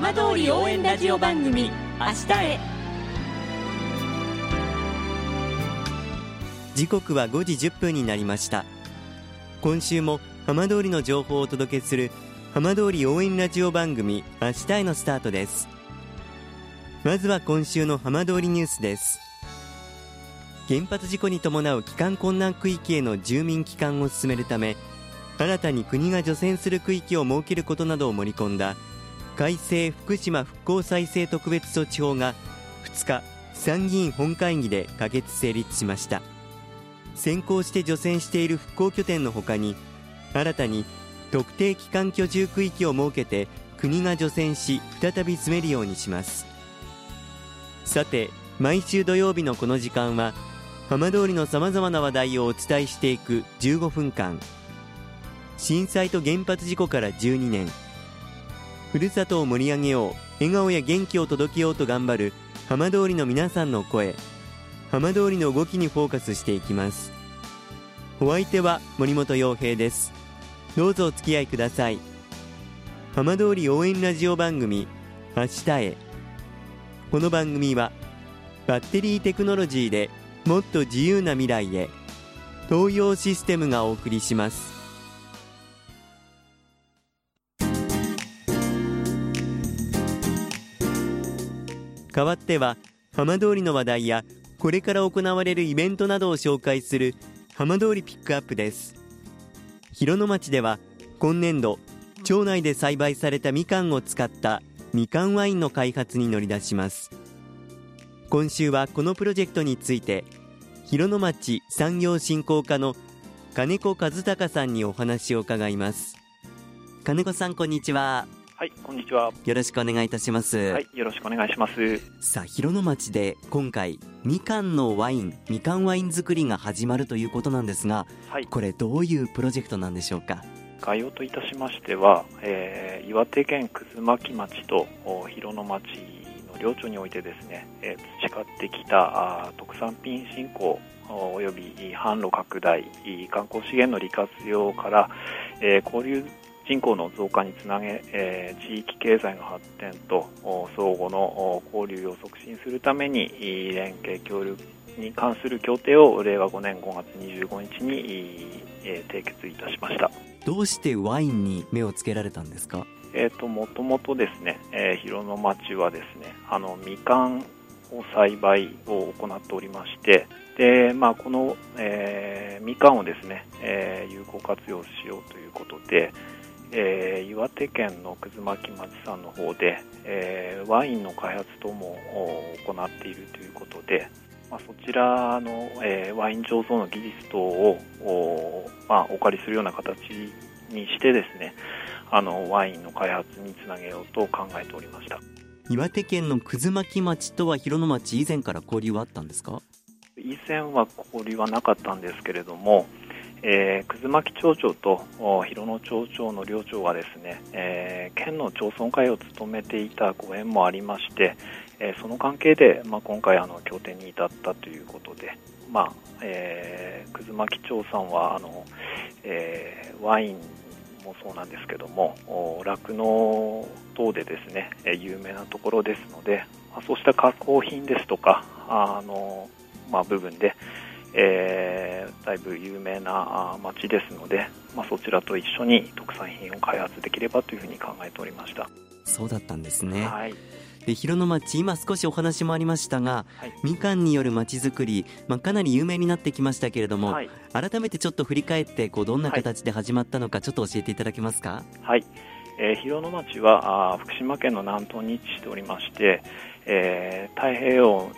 浜通り応援ラジオ番組明日へ。時刻は5時1分になりました。今週も浜通りの情報をお届けする浜通り応援ラジオ番組明日へのスタートです。まずは今週の浜通りニュースです。原発事故に伴う帰還困難区域への住民帰還を進めるため新たに国が除染する区域を設けることなどを盛り込んだ改正福島復興再生特別措置法が2日参議院本会議で可決成立しました。先行して除染している復興拠点のほかに新たに特定期間居住区域を設けて国が除染し再び住めるようにします。さて毎週土曜日のこの時間は浜通りのさまざまな話題をお伝えしていく15分間。震災と原発事故から12年。ふるさとを盛り上げよう笑顔や元気を届けようと頑張る浜通りの皆さんの声。浜通りの動きにフォーカスしていきます。お相手は森本洋平です。どうぞお付き合いください。浜通り応援ラジオ番組明日へ。この番組はバッテリーテクノロジーでもっと自由な未来へ東洋システムがお送りします。代わっては浜通りの話題やこれから行われるイベントなどを紹介する浜通りピックアップです。広野町では今年度町内で栽培されたみかんを使ったみかんワインの開発に乗り出します。今週はこのプロジェクトについて広野町産業振興課の金子和孝さんにお話を伺います。金子さんこんにちは。はい、こんにちは。よろしくお願いいたします。はい、よろしくお願いします。さあ、広野町で今回、みかんのワイン、みかんワイン作りが始まるということなんですが、はい、これどういうプロジェクトなんでしょうか？概要といたしましては、えー、岩手県葛巻町と広野町の両町においてですね、えー、培ってきたあ特産品振興および販路拡大、観光資源の利活用から、えー、交流人口の増加につなげ、えー、地域経済の発展と相互の交流を促進するために連携協力に関する協定を令和5年5月25日に、えー、締結いたしました。どうしてワインに目をつけられたんですか？えーと、もともとですね、えー、広野町はですねあのみかんを栽培を行っておりましてで、まあ、この、えー、みかんをですね、えー、有効活用しようということでえー、岩手県の葛巻町さんの方で、えー、ワインの開発等も行っているということで、まあ、そちらの、えー、ワイン醸造の技術等をお,、まあ、お借りするような形にしてですねあのワインの開発につなげようと考えておりました。岩手県の葛巻町とは広野町以前から交流はあったんですか？以前は交流はなかったんですけれどもえー、葛巻町長と広野町長の両長がですね、えー、県の町村会を務めていたご縁もありまして、えー、その関係で、まあ、今回あの協定に至ったということで、まあえー、葛巻町さんはあの、えー、ワインもそうなんですけども酪農等でですね有名なところですので、まあ、そうした加工品ですとかあの、まあ、部分でえー、だいぶ有名な町ですので、まあ、そちらと一緒に特産品を開発できればというふうに考えておりました。そうだったんですね、はい、で広野町今少しお話もありましたが、はい、みかんによるまちづくり、まあ、かなり有名になってきましたけれども、はい、改めてちょっと振り返ってこうどんな形で始まったのかちょっと教えていただけますか？はい、えー、広野町はあ福島県の南東に位置しておりましてえー、太平洋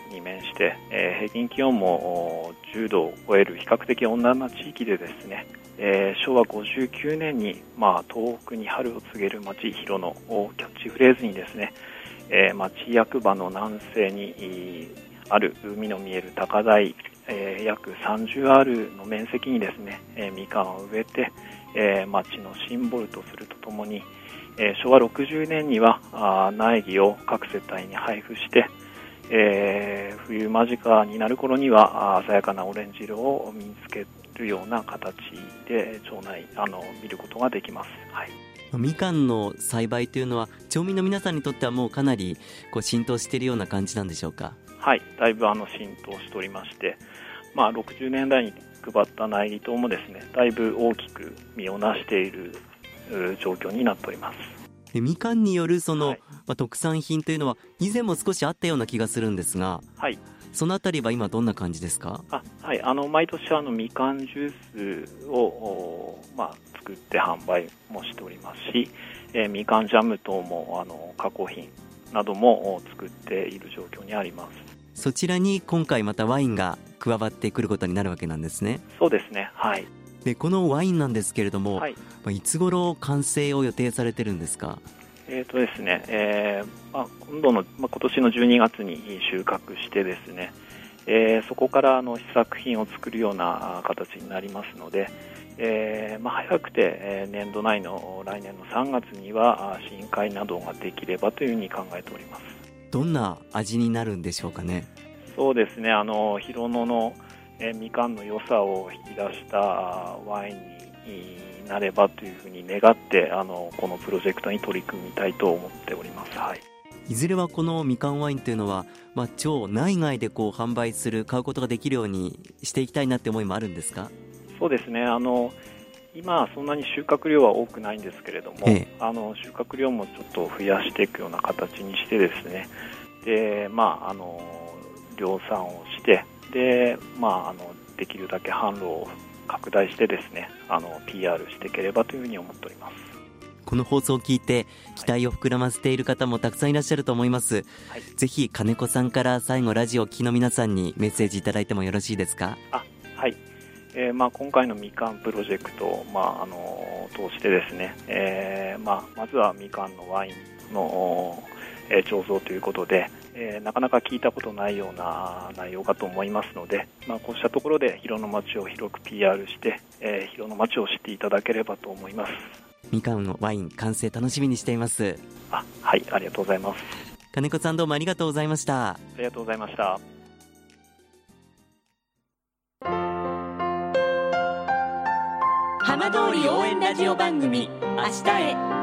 して、えー、平均気温も10度を超える比較的温暖な地域でですね、えー、昭和59年に、まあ、東北に春を告げる町広野をキャッチフレーズにですね、えー、町役場の南西にある海の見える高台、えー、約30アールの面積にですね、え、みかんを植えて、え、町のシンボルとするとともに、え、昭和60年には苗木を各世帯に配布して、えー、冬間近になる頃には鮮やかなオレンジ色を身につけるような形で町内あの見ることができます、はい、みかんの栽培というのは町民の皆さんにとってはもうかなりこう浸透しているような感じなんでしょうか？はい。だいぶあの浸透しておりまして、まあ、60年代に配った苗木等もですねだいぶ大きく実をなしている状況になっておりますみかんによるその、はい、まあ、特産品というのは以前も少しあったような気がするんですが、はい、そのあたりは今どんな感じですか？あ、はい、あの毎年あのみかんジュースを、まあ、作って販売もしておりますし、えー、みかんジャム等もあの加工品なども作っている状況にあります。そちらに今回またワインが加わってくることになるわけなんですね。そうですね。はいでこのワインなんですけれども、はい、いつ頃完成を予定されてるんですか？えーとですねえーまあ、今度の、まあ、今年の12月に収穫してですね、えー、そこからあの試作品を作るような形になりますので、えーまあ、早くて、えー、年度内の来年の3月には試飲会などができればというふうに考えております。どんな味になるんでしょうかね？そうですねあの広野の、えー、みかんの良さを引き出したワインになればというふうに願ってあのこのプロジェクトに取り組みたいと思っております。はい。いずれはこのみかんワインというのは、まあ、町内外でこう販売する買うことができるようにしていきたいなって思いもあるんですか？そうですね。あの今、そんなに収穫量は多くないんですけれども、ええ、あの収穫量もちょっと増やしていくような形にしてですね。で、まあ、あの量産をしてで、まあ、あのできるだけ販路を拡大してですねあの PR していければというふうに思っております。この放送を聞いて期待を膨らませている方もたくさんいらっしゃると思います、はい、ぜひ金子さんから最後ラジオを聴きの皆さんにメッセージいただいてもよろしいですか？あはい、えーまあ、今回のみかんプロジェクトを、まあ、あの通してですね、えーまあ、まずはみかんのワインの、えー、醸造ということで、えー、なかなか聞いたことないような内容かと思いますので、まあ、こうしたところで広野町を広く PR して、えー、広野町を知っていただければと思います。みかんのワイン完成楽しみにしています。あはいありがとうございます。金子さんどうもありがとうございました。ありがとうございました。浜通り応援ラジオ番組明日へ